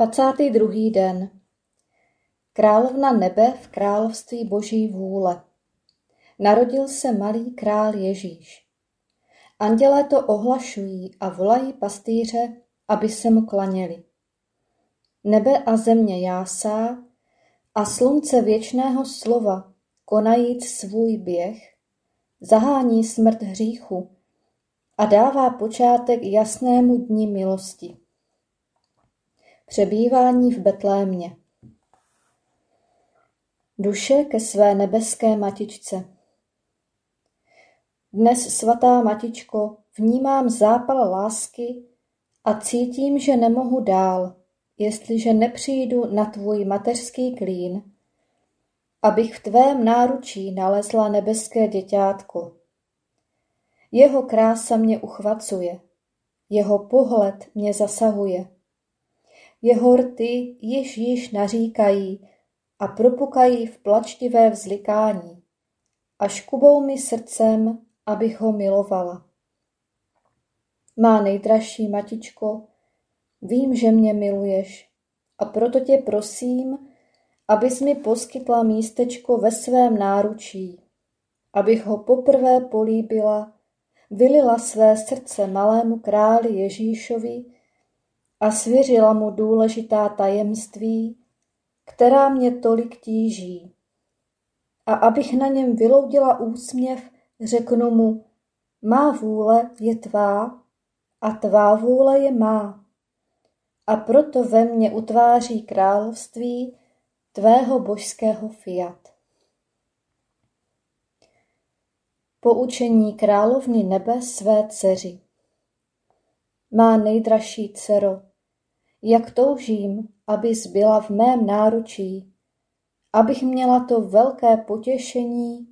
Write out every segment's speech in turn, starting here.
22. den Královna nebe v království boží vůle. Narodil se malý král Ježíš. Andělé to ohlašují a volají pastýře, aby se mu klaněli. Nebe a země jásá a slunce věčného slova, konajíc svůj běh, zahání smrt hříchu a dává počátek jasnému dni milosti. Přebývání v Betlémě Duše ke své nebeské matičce Dnes, svatá matičko, vnímám zápal lásky a cítím, že nemohu dál, jestliže nepřijdu na tvůj mateřský klín, abych v tvém náručí nalezla nebeské děťátko. Jeho krása mě uchvacuje, jeho pohled mě zasahuje. Jeho rty již již naříkají a propukají v plačtivé vzlikání a škubou mi srdcem, abych ho milovala. Má nejdražší matičko, vím, že mě miluješ a proto tě prosím, abys mi poskytla místečko ve svém náručí, abych ho poprvé políbila, vylila své srdce malému králi Ježíšovi a svěřila mu důležitá tajemství, která mě tolik tíží. A abych na něm vyloudila úsměv, řeknu mu, má vůle je tvá a tvá vůle je má. A proto ve mně utváří království tvého božského fiat. Poučení královny nebe své dceři. Má nejdražší dcero, jak toužím, abys byla v mém náručí, abych měla to velké potěšení,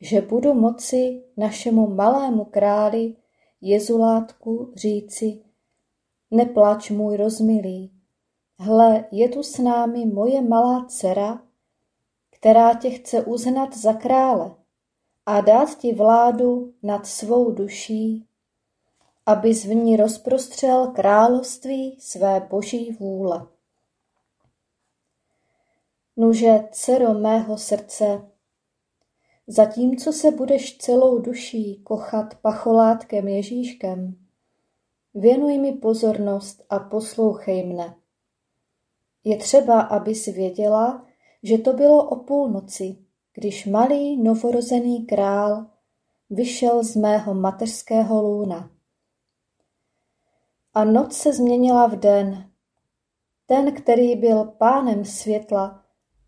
že budu moci našemu malému králi Jezulátku říci, neplač můj rozmilý, hle, je tu s námi moje malá dcera, která tě chce uznat za krále a dát ti vládu nad svou duší, abys v ní rozprostřel království své boží vůle. Nuže, dcero mého srdce, zatímco se budeš celou duší kochat pacholátkem Ježíškem, věnuj mi pozornost a poslouchej mne. Je třeba, abys věděla, že to bylo o půlnoci, když malý novorozený král vyšel z mého mateřského lůna. A noc se změnila v den. Ten, který byl pánem světla,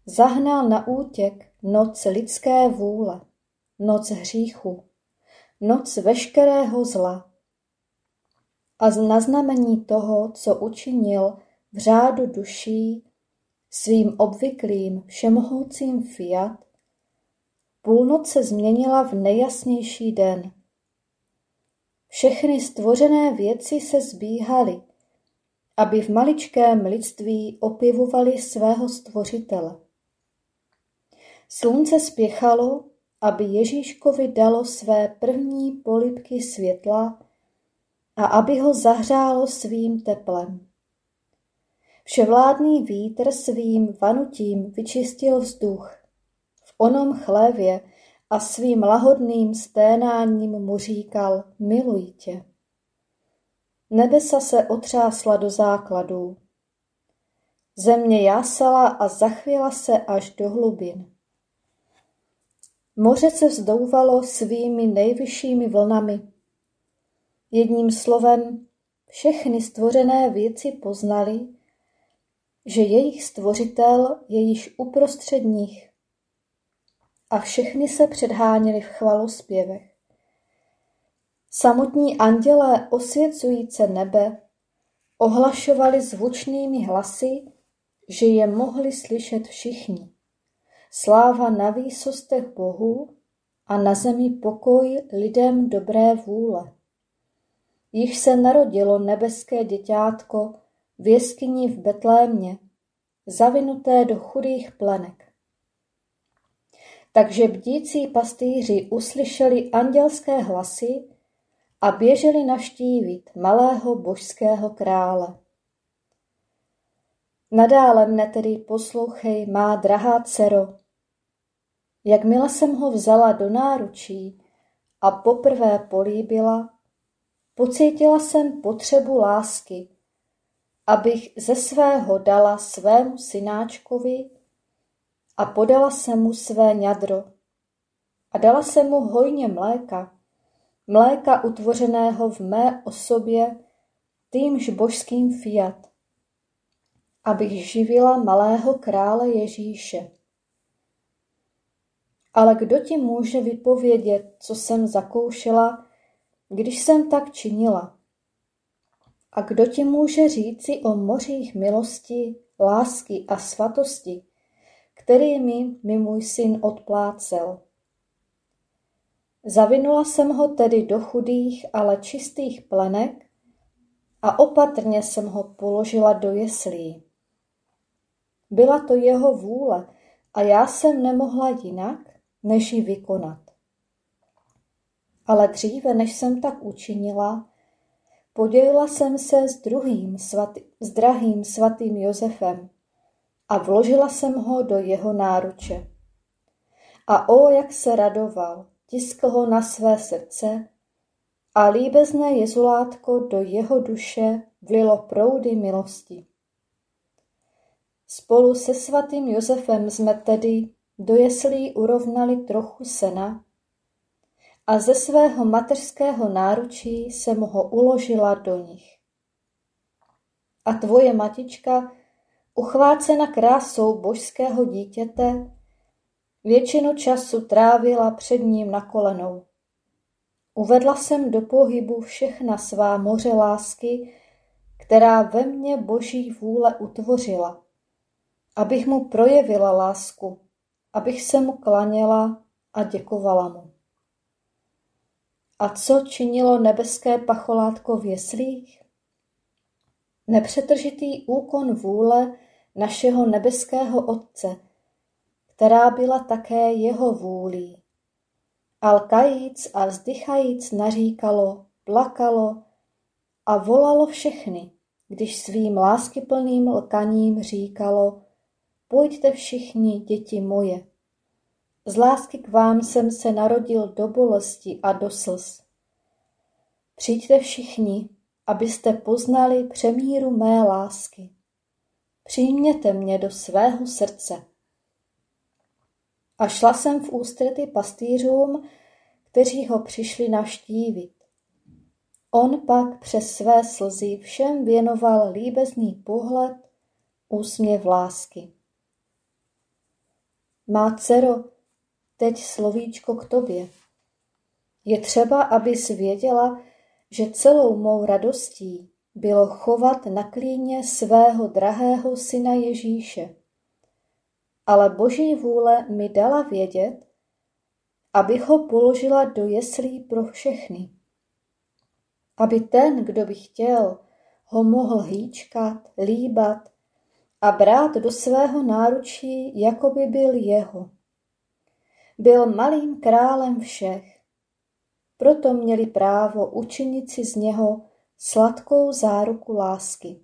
zahnal na útěk noc lidské vůle, noc hříchu, noc veškerého zla. A na znamení toho, co učinil v řádu duší, svým obvyklým všemohoucím fiat, Půlnoc se změnila v nejjasnější den. Všechny stvořené věci se zbíhaly, aby v maličkém lidství opěvovali svého stvořitele. Slunce spěchalo, aby Ježíškovi dalo své první polipky světla a aby ho zahřálo svým teplem. Vševládný vítr svým vanutím vyčistil vzduch onom chlévě a svým lahodným sténáním mu říkal miluji tě. Nebesa se otřásla do základů. Země jásala a zachvěla se až do hlubin. Moře se vzdouvalo svými nejvyššími vlnami. Jedním slovem, všechny stvořené věci poznali, že jejich stvořitel je již uprostřed nich a všechny se předháněly v chvalospěvech. Samotní andělé osvěcujíce nebe ohlašovali zvučnými hlasy, že je mohli slyšet všichni. Sláva na výsostech Bohu a na zemi pokoj lidem dobré vůle. Již se narodilo nebeské děťátko v jeskyni v Betlémě, zavinuté do chudých plenek. Takže bdící pastýři uslyšeli andělské hlasy a běželi naštívit malého božského krále. Nadále mne tedy poslouchej, má drahá dcero. Jakmile jsem ho vzala do náručí a poprvé políbila, pocítila jsem potřebu lásky, abych ze svého dala svému synáčkovi a podala se mu své ňadro a dala se mu hojně mléka, mléka utvořeného v mé osobě týmž božským fiat, abych živila malého krále Ježíše. Ale kdo ti může vypovědět, co jsem zakoušela, když jsem tak činila? A kdo ti může říci o mořích milosti, lásky a svatosti, kterými mi můj syn odplácel. Zavinula jsem ho tedy do chudých, ale čistých plenek a opatrně jsem ho položila do jeslí. Byla to jeho vůle a já jsem nemohla jinak, než ji vykonat. Ale dříve, než jsem tak učinila, podělila jsem se s druhým svatý, s drahým svatým Josefem, a vložila jsem ho do jeho náruče. A o, jak se radoval, tiskl ho na své srdce a líbezné jezulátko do jeho duše vlilo proudy milosti. Spolu se svatým Josefem jsme tedy do jeslí urovnali trochu sena a ze svého mateřského náručí jsem ho uložila do nich. A tvoje matička Uchvácena krásou božského dítěte, většinu času trávila před ním na kolenou Uvedla jsem do pohybu všechna svá moře lásky, která ve mně boží vůle utvořila, abych mu projevila lásku, abych se mu klaněla a děkovala mu. A co činilo nebeské pacholátko v jeslích? Nepřetržitý úkon vůle našeho nebeského Otce, která byla také jeho vůlí. Alkajíc a vzdychajíc naříkalo, plakalo a volalo všechny, když svým láskyplným lkaním říkalo, pojďte všichni, děti moje. Z lásky k vám jsem se narodil do bolesti a do slz. Přijďte všichni, abyste poznali přemíru mé lásky. Přijměte mě do svého srdce. A šla jsem v ústrety pastýřům, kteří ho přišli navštívit. On pak přes své slzy všem věnoval líbezný pohled, úsměv lásky. Má dcero, teď slovíčko k tobě. Je třeba, abys věděla, že celou mou radostí bylo chovat na klíně svého drahého syna Ježíše. Ale boží vůle mi dala vědět, abych ho položila do jeslí pro všechny. Aby ten, kdo by chtěl, ho mohl hýčkat, líbat a brát do svého náručí, jako by byl jeho. Byl malým králem všech. Proto měli právo učinit si z něho sladkou záruku lásky.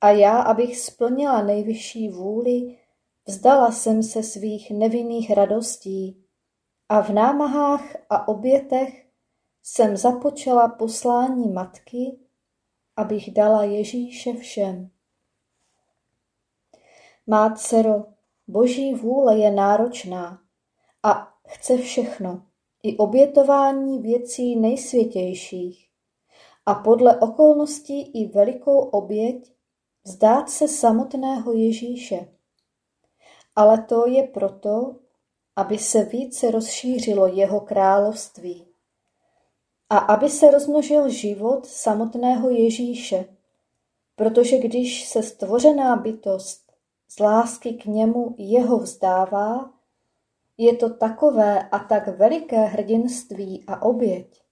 A já, abych splnila nejvyšší vůli, vzdala jsem se svých nevinných radostí a v námahách a obětech jsem započala poslání matky, abych dala Ježíše všem. Má dcero, boží vůle je náročná a chce všechno, i obětování věcí nejsvětějších a podle okolností i velikou oběť vzdát se samotného Ježíše. Ale to je proto, aby se více rozšířilo jeho království a aby se rozmnožil život samotného Ježíše, protože když se stvořená bytost z lásky k němu jeho vzdává, je to takové a tak veliké hrdinství a oběť,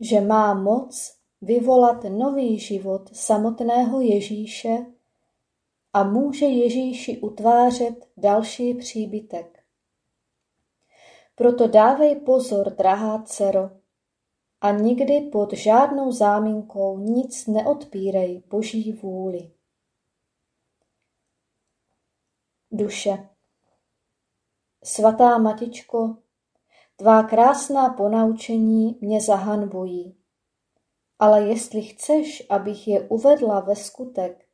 že má moc vyvolat nový život samotného Ježíše a může Ježíši utvářet další příbytek. Proto dávej pozor, drahá dcero, a nikdy pod žádnou záminkou nic neodpírej Boží vůli. Duše Svatá Matičko, tvá krásná ponaučení mě zahanbují, ale jestli chceš, abych je uvedla ve skutek,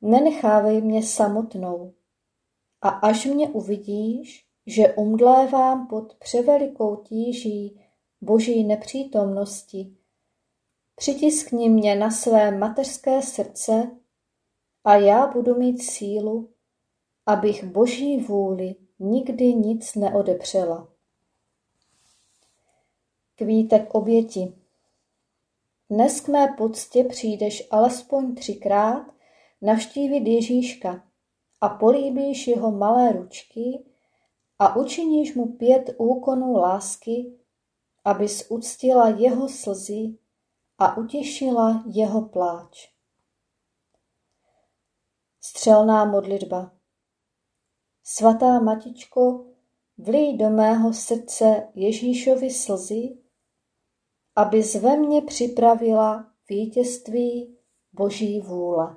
nenechávej mě samotnou. A až mě uvidíš, že umdlévám pod převelikou tíží boží nepřítomnosti, přitiskni mě na své mateřské srdce a já budu mít sílu, abych boží vůli nikdy nic neodepřela. Kvítek oběti Dnes k mé poctě přijdeš alespoň třikrát navštívit Ježíška a políbíš jeho malé ručky a učiníš mu pět úkonů lásky, abys uctila jeho slzy a utěšila jeho pláč. Střelná modlitba Svatá Matičko, vlij do mého srdce Ježíšovi slzy, aby ve mně připravila vítězství Boží vůle.